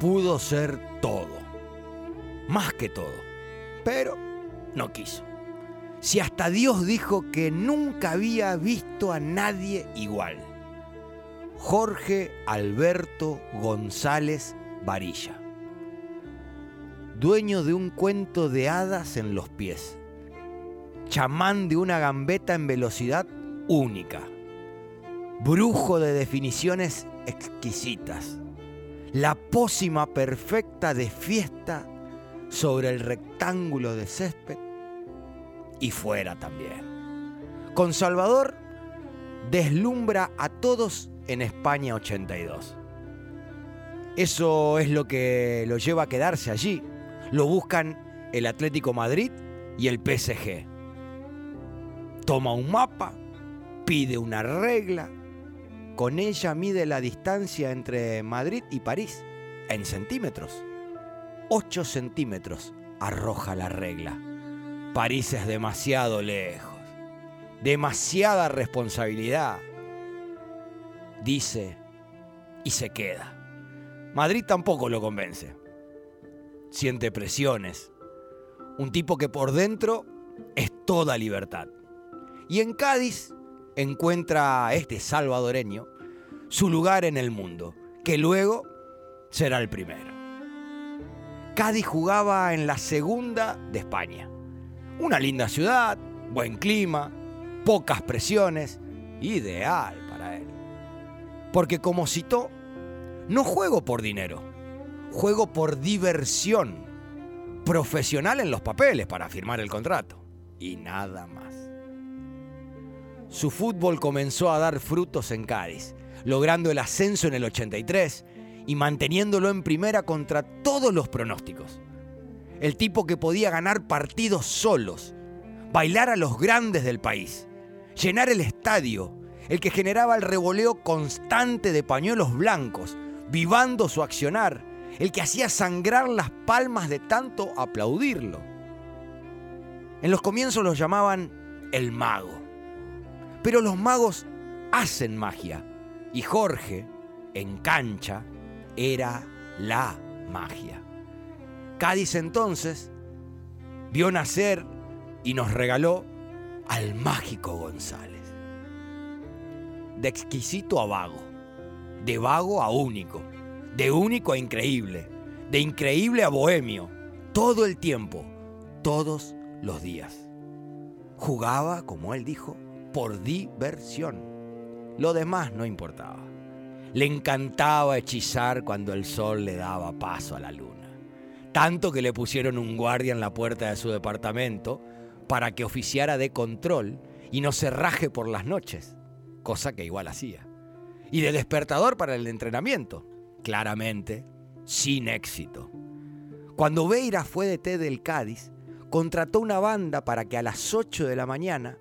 pudo ser todo, más que todo, pero no quiso. Si hasta Dios dijo que nunca había visto a nadie igual. Jorge Alberto González Varilla, dueño de un cuento de hadas en los pies, chamán de una gambeta en velocidad única, brujo de definiciones exquisitas, la pócima perfecta de fiesta sobre el rectángulo de césped y fuera también. Con Salvador deslumbra a todos en España 82. Eso es lo que lo lleva a quedarse allí. Lo buscan el Atlético Madrid y el PSG. Toma un mapa, pide una regla, con ella mide la distancia entre Madrid y París en centímetros. 8 centímetros arroja la regla. París es demasiado lejos. Demasiada responsabilidad. Dice y se queda. Madrid tampoco lo convence. Siente presiones. Un tipo que por dentro es toda libertad. Y en Cádiz encuentra a este salvadoreño su lugar en el mundo, que luego será el primero. Cádiz jugaba en la segunda de España. Una linda ciudad, buen clima, pocas presiones, ideal para él. Porque como citó, no juego por dinero, juego por diversión, profesional en los papeles para firmar el contrato y nada más. Su fútbol comenzó a dar frutos en Cádiz, logrando el ascenso en el 83 y manteniéndolo en primera contra todos los pronósticos. El tipo que podía ganar partidos solos, bailar a los grandes del país, llenar el estadio, el que generaba el revoleo constante de pañuelos blancos, vivando su accionar, el que hacía sangrar las palmas de tanto aplaudirlo. En los comienzos los llamaban el mago. Pero los magos hacen magia y Jorge, en cancha, era la magia. Cádiz entonces vio nacer y nos regaló al mágico González. De exquisito a vago, de vago a único, de único a increíble, de increíble a bohemio, todo el tiempo, todos los días. Jugaba, como él dijo, por diversión. Lo demás no importaba. Le encantaba hechizar cuando el sol le daba paso a la luna. Tanto que le pusieron un guardia en la puerta de su departamento para que oficiara de control y no se raje por las noches, cosa que igual hacía. Y de despertador para el entrenamiento, claramente sin éxito. Cuando Beira fue de té del Cádiz, contrató una banda para que a las 8 de la mañana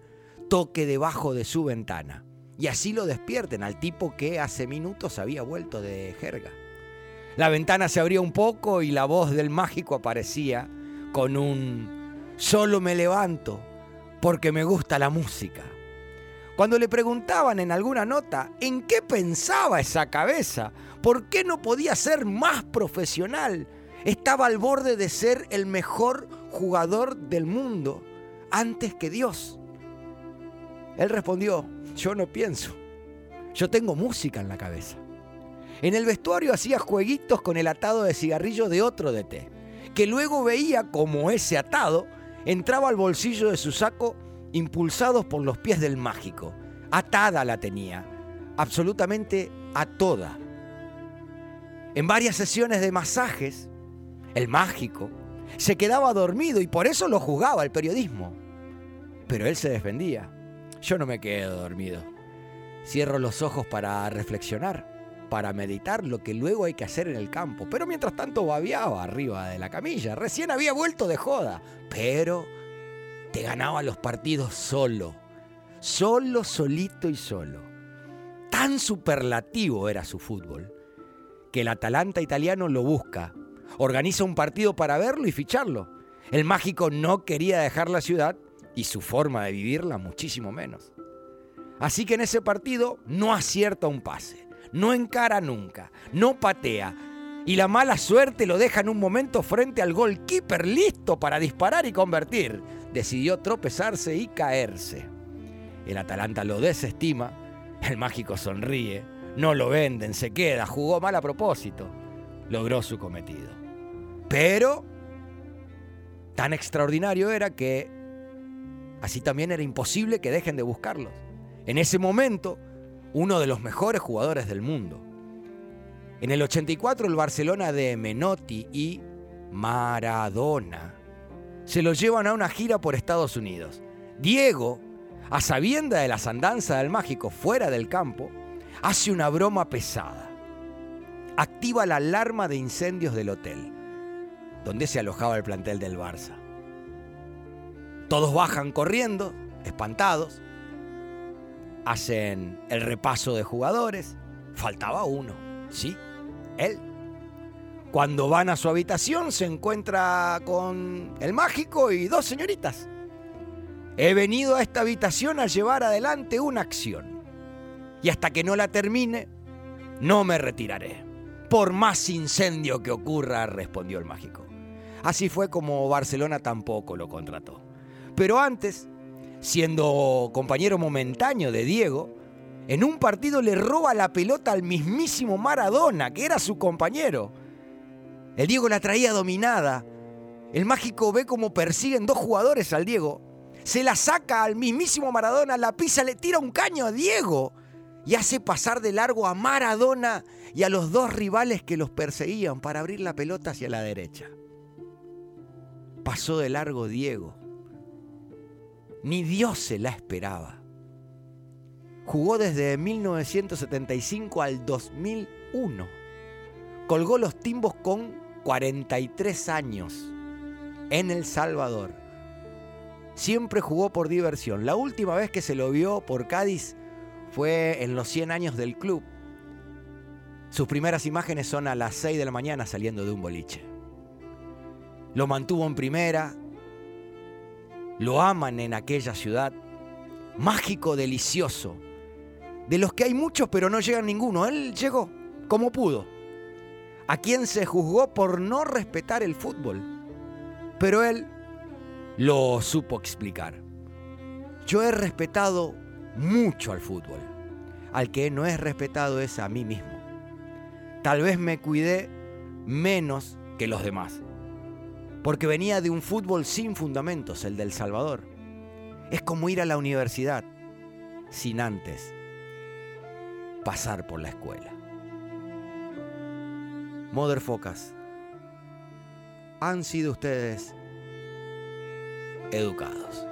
toque debajo de su ventana y así lo despierten al tipo que hace minutos había vuelto de jerga. La ventana se abría un poco y la voz del mágico aparecía con un solo me levanto porque me gusta la música. Cuando le preguntaban en alguna nota en qué pensaba esa cabeza, por qué no podía ser más profesional, estaba al borde de ser el mejor jugador del mundo antes que Dios. Él respondió, yo no pienso, yo tengo música en la cabeza. En el vestuario hacía jueguitos con el atado de cigarrillo de otro DT, que luego veía como ese atado entraba al bolsillo de su saco impulsados por los pies del mágico. Atada la tenía, absolutamente a toda. En varias sesiones de masajes, el mágico se quedaba dormido y por eso lo jugaba el periodismo. Pero él se defendía. Yo no me quedo dormido. Cierro los ojos para reflexionar, para meditar lo que luego hay que hacer en el campo. Pero mientras tanto babeaba arriba de la camilla. Recién había vuelto de joda. Pero te ganaba los partidos solo. Solo, solito y solo. Tan superlativo era su fútbol que el Atalanta italiano lo busca. Organiza un partido para verlo y ficharlo. El mágico no quería dejar la ciudad y su forma de vivirla muchísimo menos. Así que en ese partido no acierta un pase, no encara nunca, no patea y la mala suerte lo deja en un momento frente al goalkeeper listo para disparar y convertir. Decidió tropezarse y caerse. El Atalanta lo desestima, el mágico sonríe, no lo venden, se queda, jugó mal a propósito, logró su cometido. Pero tan extraordinario era que así también era imposible que dejen de buscarlos. En ese momento, uno de los mejores jugadores del mundo, en el 84 el Barcelona de Menotti y Maradona se lo llevan a una gira por Estados Unidos. Diego, a sabienda de las andanzas del mágico fuera del campo, hace una broma pesada. Activa la alarma de incendios del hotel, donde se alojaba el plantel del Barça. Todos bajan corriendo, espantados, hacen el repaso de jugadores, faltaba uno, ¿sí? él. Cuando van a su habitación se encuentra con el mágico y dos señoritas. He venido a esta habitación a llevar adelante una acción. Y hasta que no la termine, no me retiraré. Por más incendio que ocurra, respondió el mágico. Así fue como Barcelona tampoco lo contrató. Pero antes, siendo compañero momentáneo de Diego, en un partido le roba la pelota al mismísimo Maradona, que era su compañero. El Diego la traía dominada. El mágico ve cómo persiguen dos jugadores al Diego. Se la saca al mismísimo Maradona, la pisa, le tira un caño a Diego y hace pasar de largo a Maradona y a los dos rivales que los perseguían para abrir la pelota hacia la derecha. Pasó de largo Diego. Ni Dios se la esperaba. Jugó desde 1975 al 2001. Colgó los timbos con 43 años en El Salvador. Siempre jugó por diversión. La última vez que se lo vio por Cádiz fue en los 100 años del club. Sus primeras imágenes son a las 6 de la mañana saliendo de un boliche. Lo mantuvo en primera, lo aman en aquella ciudad, mágico, delicioso, de los que hay muchos pero no llegan ninguno. Él llegó como pudo. A quien se juzgó por no respetar el fútbol. Pero él lo supo explicar. Yo he respetado mucho al fútbol. Al que no es respetado es a mí mismo. Tal vez me cuidé menos que los demás. Porque venía de un fútbol sin fundamentos, el del Salvador. Es como ir a la universidad sin antes pasar por la escuela. Mother Focus, han sido ustedes educados.